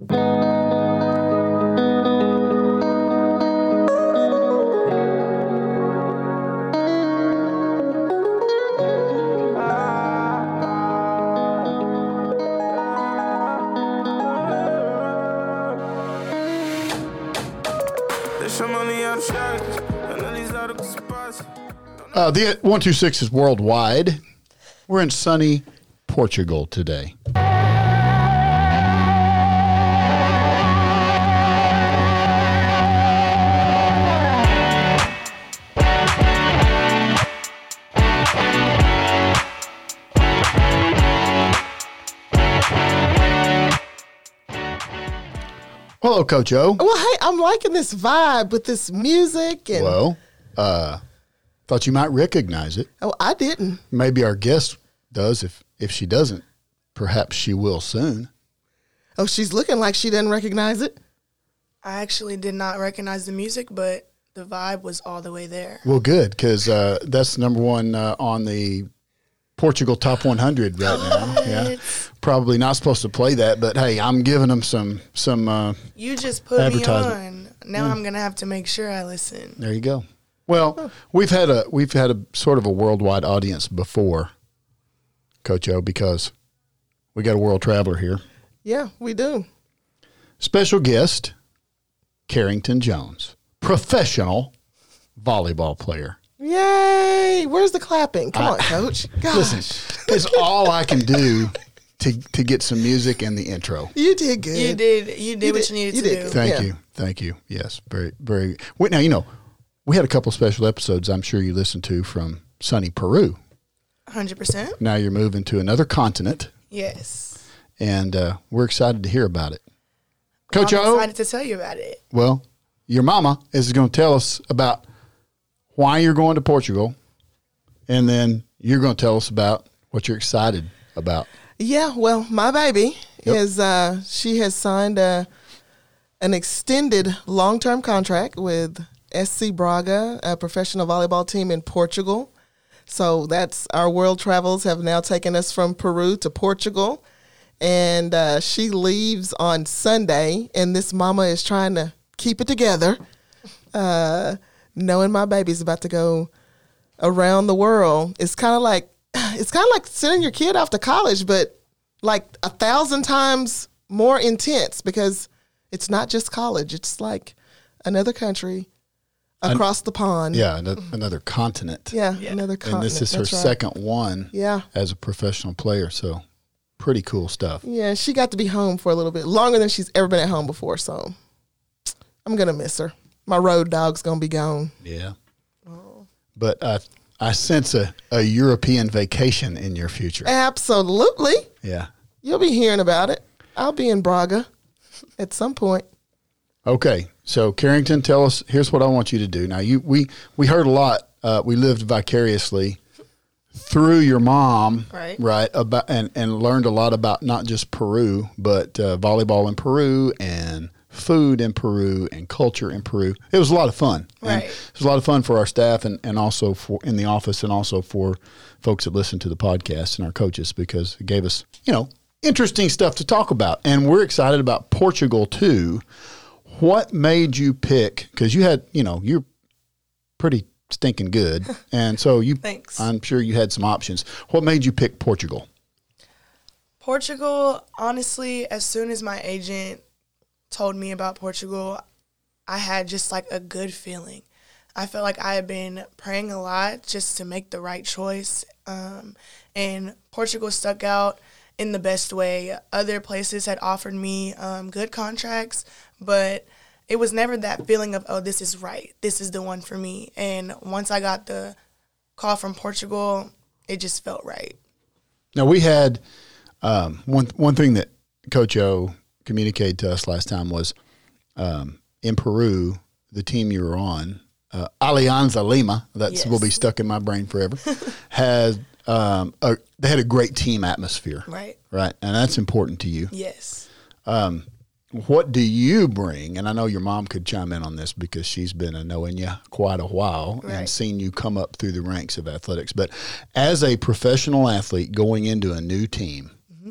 Uh, the 126 is worldwide. We're in sunny Portugal today. Hello, Coach O. Well, hey, I'm liking this vibe with this music and Well, uh, thought you might recognize it. oh, I didn't. Maybe our guest does. If if she doesn't, perhaps she will soon. Oh, she's looking like she didn't recognize it. I actually did not recognize the music, but the vibe was all the way there. Well, good because uh, that's number one uh, on the Portugal Top 100 right now. Yeah, probably not supposed to play that, but hey, I'm giving them some some. Uh, You just put me on. Now I'm gonna have to make sure I listen. there you go. Well, we've had a we've had a sort of a worldwide audience before, Coach O, because we got a world traveler here. Yeah, we do. Special guest, Carrington Jones, professional volleyball player. Yay! Where's the clapping? Come on, coach. Gosh, Listen, it's all I can do to to get some music and the intro. you did good. You did. You did You what did- you needed you to did. do. Thank Yeah. you, thank you. Yes, very, very. Wait, now you know we had a couple special episodes. I'm sure you listened to from sunny Peru. Hundred percent. Now you're moving to another continent, Yes. and uh, we're excited to hear about it. Coach I'm O, excited to tell you about it. well, your mama is going to tell us about why you're going to Portugal, and then you're going to tell us about what you're excited about. Yeah, well, my baby Yep. is uh she has signed a an extended long-term contract with SC Braga, a professional volleyball team in Portugal. So that's our world travels have now taken us from Peru to Portugal. And uh, she leaves on Sunday, and this mama is trying to keep it together, uh, knowing my baby's about to go around the world. It's kind of like it's kind of like sending your kid off to college, but like a thousand times more intense because it's not just college. It's like another country across the pond. Yeah, ano- another continent. yeah, another continent. and this is her right. second one Yeah, as a professional player. So pretty cool stuff. yeah. She got to be home for a little bit longer than she's ever been at home before. So I'm gonna miss her. My road dog's gonna be gone. Yeah. Oh. But I I sense a, a European vacation in your future. Absolutely, Yeah. you'll be hearing about it. I'll be in Braga at some point. Okay. So Carrington, tell us. Here's what I want you to do. Now you we we heard a lot. Uh, we lived vicariously through your mom, Right. Right. About and and learned a lot about not just Peru, but uh, volleyball in Peru and food in Peru and culture in Peru. It was a lot of fun. And Right. It was a lot of fun for our staff and, and also for in the office and also for folks that listen to the podcast and our coaches because it gave us, you know, interesting stuff to talk about. And we're excited about Portugal too. What made you pick? Because you had, you know, you're pretty stinking good, and so you. Thanks. I'm sure you had some options. What made you pick Portugal? Portugal, honestly, as soon as my agent told me about Portugal, I had just like a good feeling. I felt like I had been praying a lot just to make the right choice. Um, and Portugal stuck out in the best way. Other places had offered me um, good contracts, but it was never that feeling of, oh, this is right. This is the one for me. And once I got the call from Portugal, it just felt right. Now we had um, one one thing that Coach O communicated to us last time was um, in Peru, the team you were on, uh, Alianza Lima, that Yes. will be stuck in my brain forever, had um, a, they had a great team atmosphere, Right? right? And that's important to you. Yes. What do you bring? And I know your mom could chime in on this because she's been a knowing you quite a while and seen you come up through the ranks of athletics. But as a professional athlete going into a new team, Mm-hmm.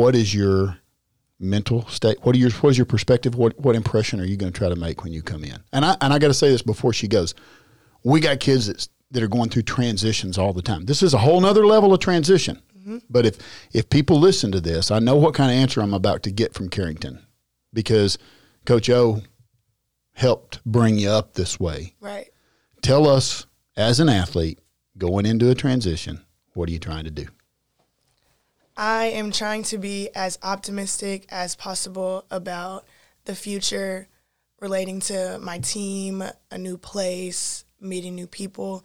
what is your mental state? What are your what is your perspective? What what impression are you going to try to make when you come in? And I and I got to say this before she goes. We got kids that that are going through transitions all the time. This is a whole nother level of transition. Mm-hmm. But if if people listen to this, I know what kind of answer I'm about to get from Carrington because Coach O helped bring you up this way. Right. Tell us as an athlete going into a transition, what are you trying to do? I am trying to be as optimistic as possible about the future relating to my team, a new place, meeting new people.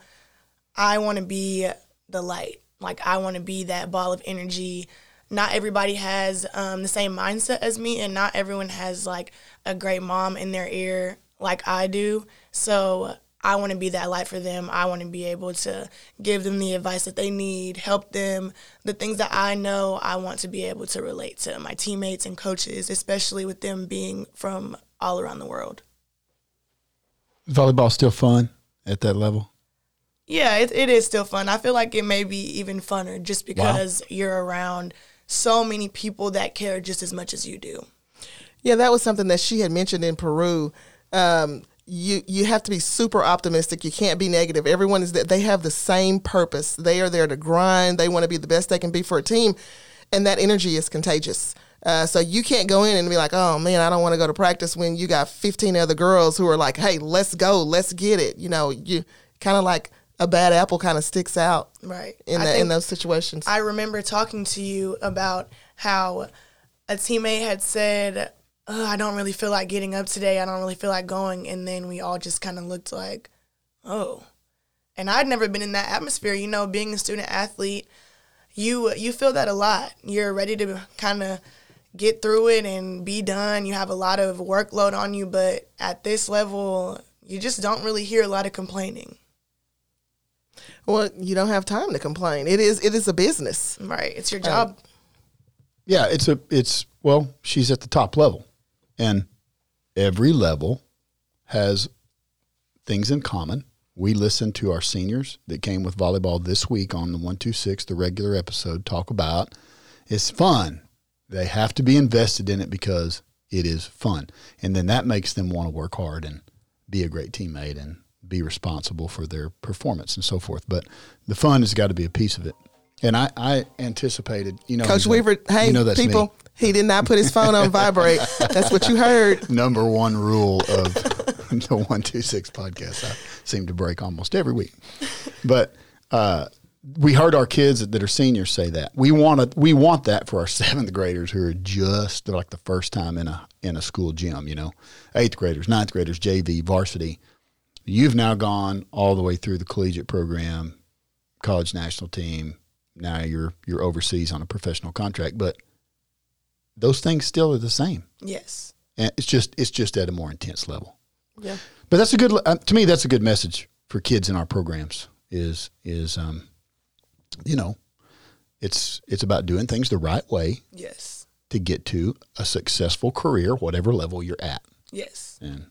I want to be the light. Like, I want to be that ball of energy. Not everybody has um, the same mindset as me, and not everyone has like a great mom in their ear like I do. So, I want to be that light for them. I want to be able to give them the advice that they need, help them. The things that I know, I want to be able to relate to my teammates and coaches, especially with them being from all around the world. Volleyball still fun at that level? Yeah, it, it is still fun. I feel like it may be even funner just because wow. you're around so many people that care just as much as you do. Yeah, that was something that she had mentioned in Peru. Um, you you have to be super optimistic. You can't be negative. Everyone is that they have the same purpose. They are there to grind. They want to be the best they can be for a team, and that energy is contagious. Uh, so you can't go in and be like, oh man, I don't want to go to practice when you got 15 other girls who are like, hey, let's go, let's get it. You know, you kind of like a bad apple kind of sticks out, right? In the, in those situations. I remember talking to you about how a teammate had said I don't really feel like getting up today. I don't really feel like going. And then we all just kind of looked like, oh. And I'd never been in that atmosphere. You know, being a student athlete, you you feel that a lot. You're ready to kind of get through it and be done. You have a lot of workload on you, but at this level, you just don't really hear a lot of complaining. Well, you don't have time to complain. It is it is a business. Right. It's your job. Um, yeah, it's a it's well, she's at the top level. And every level has things in common. We listened to our seniors that came with volleyball this week on the 126, the regular episode, talk about it's fun. They have to be invested in it because it is fun. And then that makes them want to work hard and be a great teammate and be responsible for their performance and so forth. But the fun has got to be a piece of it. And I, I anticipated, you know, Coach Weaver. Hey, you know people, me. he did not put his phone on vibrate. That's what you heard. Number one rule of the one two six podcast. I seem to break almost every week, but uh, we heard our kids that are seniors say that we want to, we want that for our seventh graders who are just like the first time in a in a school gym. You know, eighth graders, ninth graders, JV, varsity. You've now gone all the way through the collegiate program, college national team now you're you're overseas on a professional contract, but those things still are the same. Yes. And it's just it's just at a more intense level. Yeah. But that's a good uh, to me. That's a good message for kids in our programs. Is is um, you know, it's it's about doing things the right way. Yes. To get to a successful career, whatever level you're at. Yes. And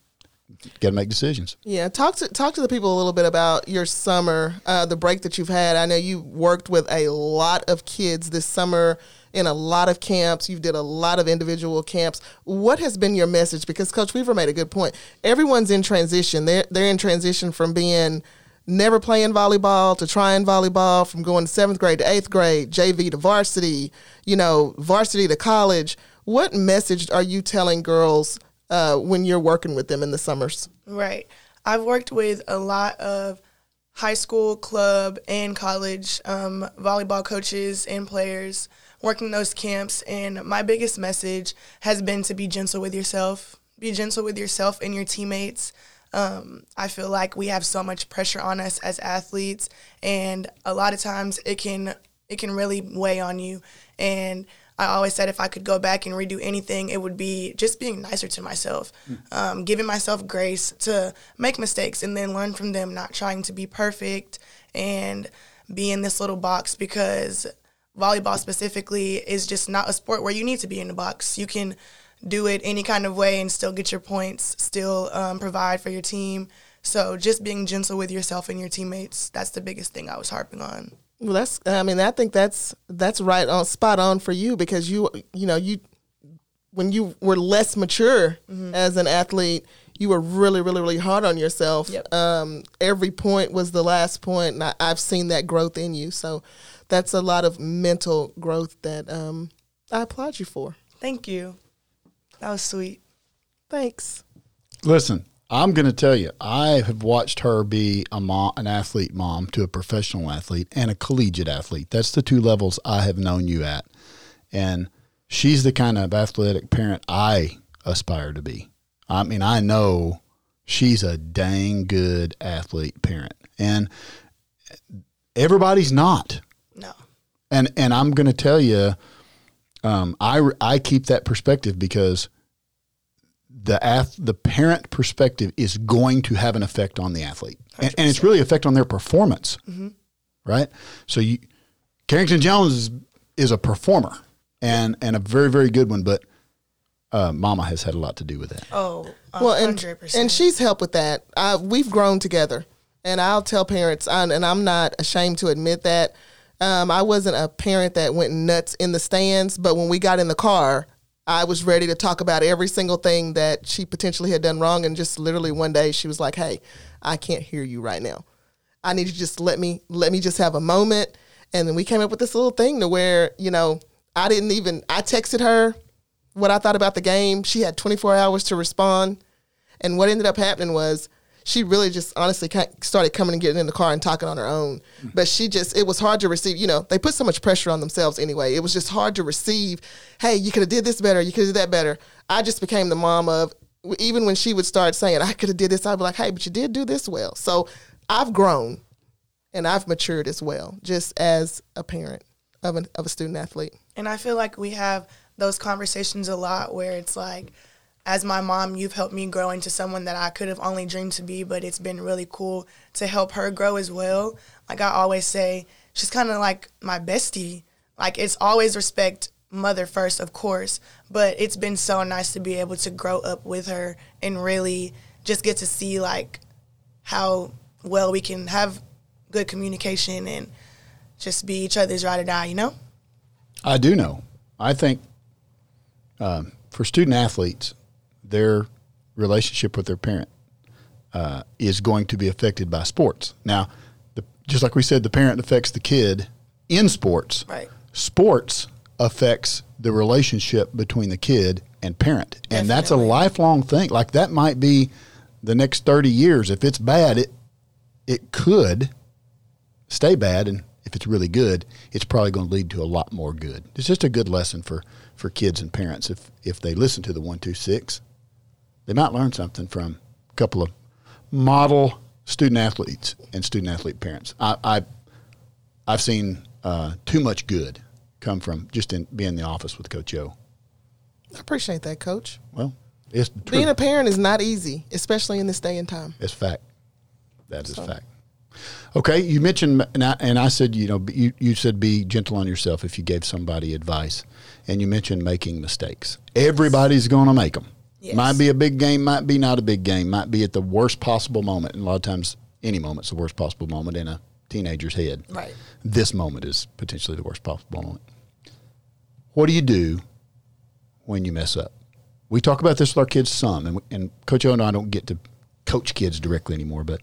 got to make decisions. Yeah, talk to talk to the people a little bit about your summer, uh, the break that you've had. I know you worked with a lot of kids this summer in a lot of camps. You did a lot of individual camps. What has been your message? Because Coach Weaver made a good point. Everyone's in transition. They're they're in transition from being never playing volleyball to trying volleyball, from going to seventh grade to eighth grade, JV to varsity, you know, varsity to college. What message are you telling girls? Uh, when you're working with them in the summers? Right. I've worked with a lot of high school, club, and college um, volleyball coaches and players working those camps. And my biggest message has been to be gentle with yourself. Be gentle with yourself and your teammates. Um, I feel like we have so much pressure on us as athletes, and a lot of times it can it can really weigh on you. And I always said if I could go back and redo anything, it would be just being nicer to myself, um, giving myself grace to make mistakes and then learn from them, not trying to be perfect and be in this little box because volleyball specifically is just not a sport where you need to be in the box. You can do it any kind of way and still get your points, still um, provide for your team. So just being gentle with yourself and your teammates, that's the biggest thing I was harping on. Well, that's. I mean, I think that's that's right on spot on for you because you you know you when you were less mature as an athlete, you were really, really, really hard on yourself. Yep. Um, every point was the last point, and I, I've seen that growth in you. So that's a lot of mental growth that um, I applaud you for. Thank you. That was sweet. Thanks. Listen, I'm going to tell you, I have watched her be a mom, an athlete mom to a professional athlete and a collegiate athlete. That's the two levels I have known you at. And she's the kind of athletic parent I aspire to be. I mean, I know she's a dang good athlete parent. And everybody's not. No. And and I'm going to tell you, um, I I keep that perspective because the ath- the parent perspective is going to have an effect on the athlete, and, and it's really effect on their performance, right? So you, Carrington Jones is, is a performer and and a very very good one, but uh, Mama has had a lot to do with that. Oh, a well, and, and she's helped with that. I, we've grown together, and I'll tell parents, I, and I'm not ashamed to admit that. Um, I wasn't a parent that went nuts in the stands, but when we got in the car, I was ready to talk about every single thing that she potentially had done wrong. And just literally one day, she was like, "Hey, I can't hear you right now. I need you to just let me let me just have a moment." And then we came up with this little thing to where you know I didn't even I texted her what I thought about the game. She had 24 hours to respond. And what ended up happening was she really just honestly started coming and getting in the car and talking on her own. Mm-hmm. But she just, it was hard to receive. You know, they put so much pressure on themselves anyway. It was just hard to receive, hey, you could have did this better. You could have did that better. I just became the mom of, even when she would start saying, I could have did this, I'd be like, hey, but you did do this well. So I've grown and I've matured as well, just as a parent of, an, of a student athlete. And I feel like we have those conversations a lot where it's like, as my mom, you've helped me grow into someone that I could have only dreamed to be, but it's been really cool to help her grow as well. Like I always say, she's kind of like my bestie. Like it's always respect mother first, of course, but it's been so nice to be able to grow up with her and really just get to see like how well we can have good communication and just be each other's ride or die, you know? I do know. I think um, for student athletes, their relationship with their parent uh, is going to be affected by sports. Now, the, just like we said, the parent affects the kid in sports. Right. Sports affects the relationship between the kid and parent, and that's a lifelong thing. Like that might be the next thirty years. If it's bad, it it could stay bad, and if it's really good, it's probably going to lead to a lot more good. It's just a good lesson for for kids and parents if if they listen to the one two six, they might learn something from a couple of model student athletes and student athlete parents. I, I I've seen uh, too much good come from just in being in the office with Coach Joe. I appreciate that, coach. Well, it's Being a parent is not easy, especially in this day and time. It's fact. That is fact. Okay, you mentioned, and I, and I said, you know, you, you said be gentle on yourself if you gave somebody advice, and you mentioned making mistakes. Everybody's going to make them. Yes. Might be a big game, might be not a big game, might be at the worst possible moment. And a lot of times, any moment's the worst possible moment in a teenager's head. Right. This moment is potentially the worst possible moment. What do you do when you mess up? We talk about this with our kids some, and, and Coach O and I don't get to coach kids directly anymore, but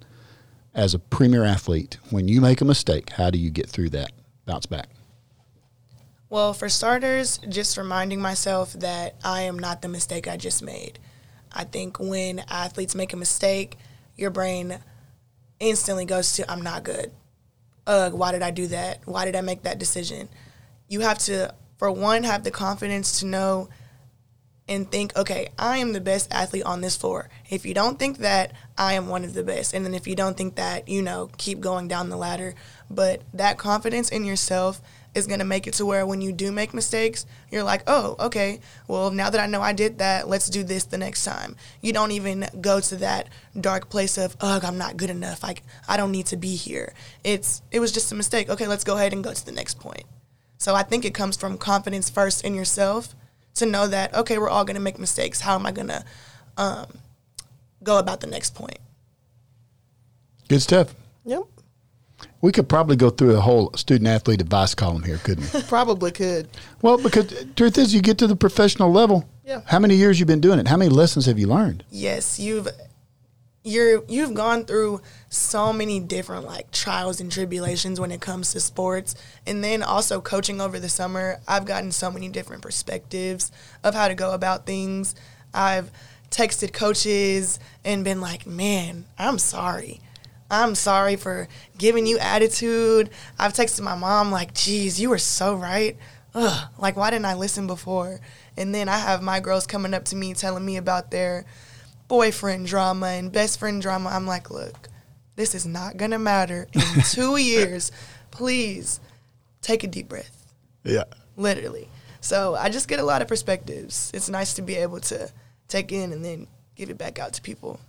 as a premier athlete, when you make a mistake, how do you get through that? Bounce back. Well, for starters, just reminding myself that I am not the mistake I just made. I think when athletes make a mistake, your brain instantly goes to, I'm not good. Ugh, why did I do that? Why did I make that decision? You have to, for one, have the confidence to know and think, okay, I am the best athlete on this floor. If you don't think that, I am one of the best. And then if you don't think that, you know, keep going down the ladder. But that confidence in yourself is going to make it to where when you do make mistakes, you're like, oh, okay, well, now that I know I did that, let's do this the next time. You don't even go to that dark place of, ugh, I'm not good enough. Like, I don't need to be here. It's, it was just a mistake. Okay, let's go ahead and go to the next point. So I think it comes from confidence first in yourself to know that okay, we're all going to make mistakes. How am I going to um, go about the next point? Good stuff. Yep. We could probably go through a whole student athlete advice column here, couldn't we? Probably could. well, because truth is, you get to the professional level, Yeah. How many years you been doing it? How many lessons have you learned? Yes, you've you're you've gone through so many different like trials and tribulations when it comes to sports and then also coaching over the summer i've gotten so many different perspectives of how to go about things i've texted coaches and been like man i'm sorry i'm sorry for giving you attitude i've texted my mom like geez you were so right Ugh, like why didn't i listen before and then i have my girls coming up to me telling me about their boyfriend drama and best friend drama. I'm like, look, this is not gonna matter in two years. Please take a deep breath, Yeah. literally. So I just get a lot of perspectives. It's nice to be able to take in and then give it back out to people.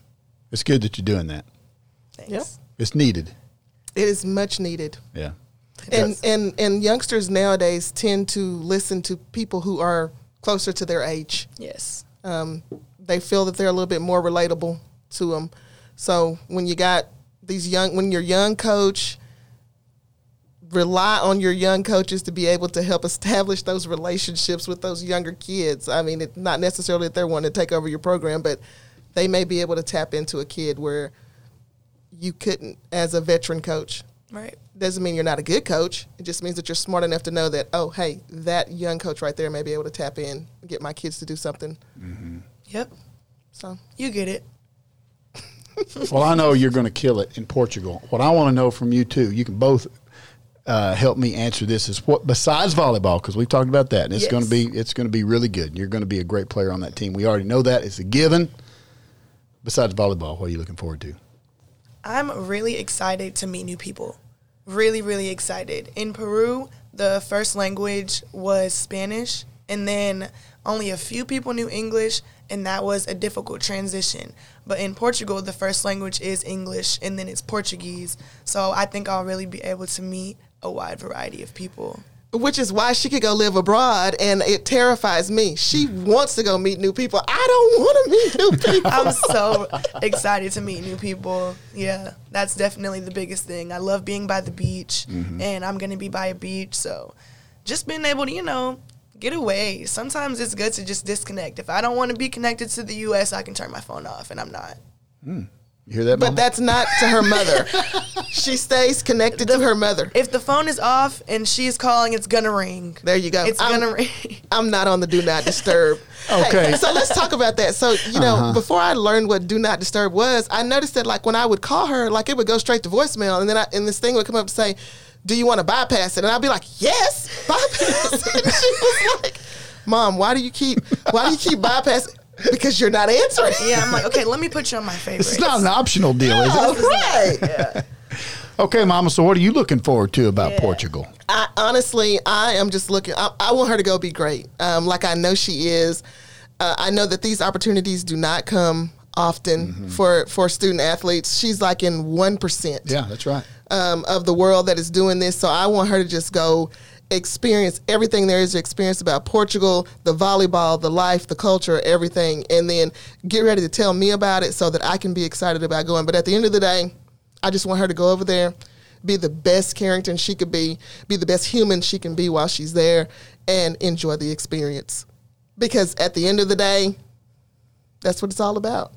It's good that you're doing that. Thanks. Yep. It's needed. It is much needed. Yeah. And does. and and youngsters nowadays tend to listen to people who are closer to their age. Yes. Um, they feel that they're a little bit more relatable to them. So when you got these young, when you're young coach, rely on your young coaches to be able to help establish those relationships with those younger kids. I mean, it's not necessarily that they're wanting to take over your program, but they may be able to tap into a kid where you couldn't as a veteran coach. Right. Doesn't mean you're not a good coach. It just means that you're smart enough to know that, oh, hey, that young coach right there may be able to tap in, and get my kids to do something. Yep. So You get it. Well, I know you're going to kill it in Portugal. What I want to know from you too, you can both uh, help me answer this is what besides volleyball because we've talked about that and it's Yes. going to be it's going to be really good. You're going to be a great player on that team. We already know that it's a given. Besides volleyball, what are you looking forward to? I'm really excited to meet new people. Really, really excited. In Peru, the first language was Spanish, and then only a few people knew English, and that was a difficult transition. But in Portugal, the first language is English, and then it's Portuguese. So I think I'll really be able to meet a wide variety of people. Which is why she could go live abroad and it terrifies me she wants to go meet new people i don't want to meet new people I'm so excited to meet new people. Yeah, that's definitely the biggest thing. I love being by the beach, mm-hmm. and I'm gonna be by a beach. So, just being able to, you know, get away. Sometimes it's good to just disconnect. If I don't want to be connected to the U.S., I can turn my phone off, and I'm not. Hmm. You hear that? but Mama? that's not to her mother she stays connected to her mother If the phone is off and she's calling, it's gonna ring. there you go It's I'm, gonna ring. I'm not on the do not disturb Okay. Hey, so let's talk about that so you know Uh-huh. before i learned what do not disturb was i noticed that like when i would call her like it would go straight to voicemail and then I, and this thing would come up and say do you want to bypass it and i'd be like yes bypass it and she was like mom why do you keep why do you keep bypassing because you're not answering yeah, I'm like, okay, let me put you on my favorites. it's not an optional deal, is it? Oh, right. Okay, Mama. So, what are you looking forward to about Portugal? I honestly, I am just looking. I, I want her to go be great, um, like I know she is. Uh, I know that these opportunities do not come often Mm-hmm. for for student athletes. She's like in one percent Yeah, that's right. um, of the world that is doing this. So I want her to just go experience everything there is to experience about Portugal, the volleyball, the life, the culture, everything, and then get ready to tell me about it so that I can be excited about going. But at the end of the day, I just want her to go over there, be the best Carrington she could be, be the best human she can be while she's there, and enjoy the experience. Because at the end of the day, that's what it's all about.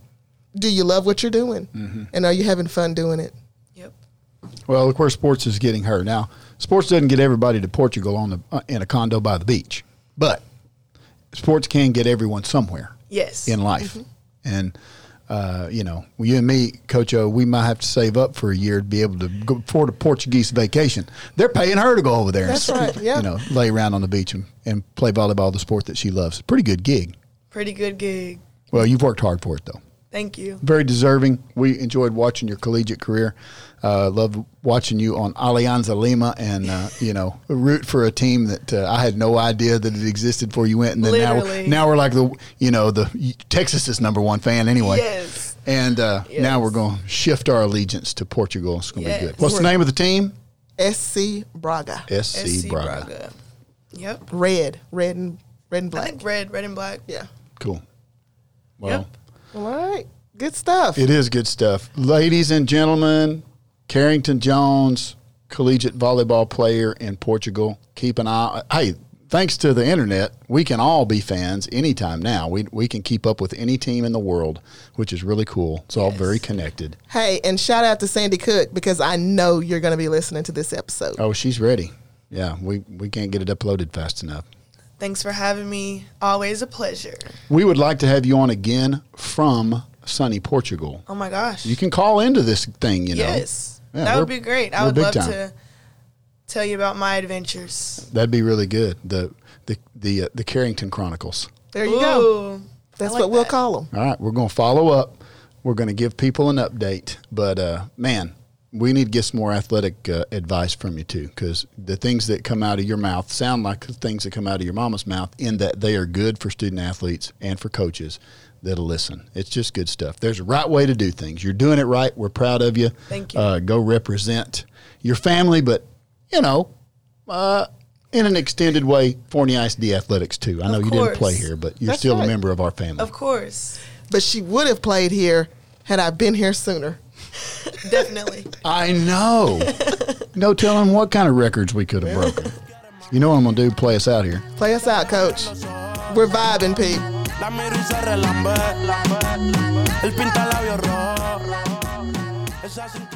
Do you love what you're doing? Mm-hmm. And are you having fun doing it? Yep. Well, look where sports is getting her now. Sports doesn't get everybody to Portugal on the uh, in a condo by the beach, but sports can get everyone somewhere Yes. in life. And uh, you know, you and me, Coach O, we might have to save up for a year to be able to go afford a Portuguese vacation. They're paying her to go over there That's and right, yeah. you know lay around on the beach and, and play volleyball, the sport that she loves. Pretty good gig. Pretty good gig. Well, you've worked hard for it though. Thank you. very deserving. We enjoyed watching your collegiate career. Uh, loved watching you on Alianza Lima, and uh, you know, root for a team that uh, I had no idea that it existed before you went. And then now, Literally. now we're like the you know the Texas is number one fan anyway. Yes. And uh, now we're going to shift our allegiance to Portugal. It's going to be good. What's the name of the team? SC Braga. SC, SC Braga. Braga. Yep. Red, red and red and I black. think red, red and black. Yeah. Cool. Well, Yep. All right. Good stuff. It is good stuff. Ladies and gentlemen, Carrington Jones, collegiate volleyball player in Portugal. Keep an eye. Hey, thanks to the internet, we can all be fans anytime now. We we can keep up with any team in the world, which is really cool. It's all very connected. Hey, and shout out to Sandy Cook because I know you're going to be listening to this episode. Oh, she's ready. Yeah, we we can't get it uploaded fast enough. Thanks for having me. Always a pleasure. We would like to have you on again from sunny Portugal. Oh my gosh. You can call into this thing, you know. yes. Yeah, that would be great. I would love time. to tell you about my adventures. That'd be really good. The the the uh, the Carrington Chronicles. There you go. That's like what we'll call them. All right, we're going to follow up. We're going to give people an update, but uh, man, we need to get some more athletic uh, advice from you too, because the things that come out of your mouth sound like the things that come out of your mama's mouth, in that they are good for student athletes and for coaches that'll listen. It's just good stuff. There's a right way to do things. You're doing it right. We're proud of you. Thank you. Uh, go represent your family, but you know, uh, in an extended way, Forney ISD athletics too. I know you didn't play here, but you're That's still a member of our family. Of course. But she would have played here had I been here sooner. Definitely. I know. no telling what kind of records we could have broken. You know what I'm gonna do? Play us out here. Play us out, coach. We're vibing, Pete. La miro y se relambe. El pinta labios rojo. Esa cintura